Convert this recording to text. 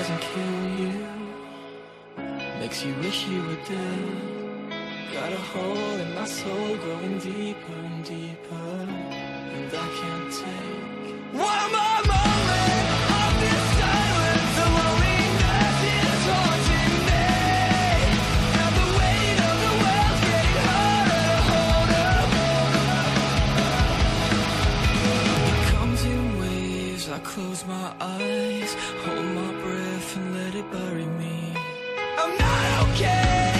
doesn't kill you, makes you wish you were dead. Got a hole in my soul growing deeper and deeper, and I can't take one more moment of this silence. The loneliness is haunting me, and the weight of the world's getting harder to hold up. It comes in waves. I close my eyes, hold my breath, and let it bury me. I'm not okay.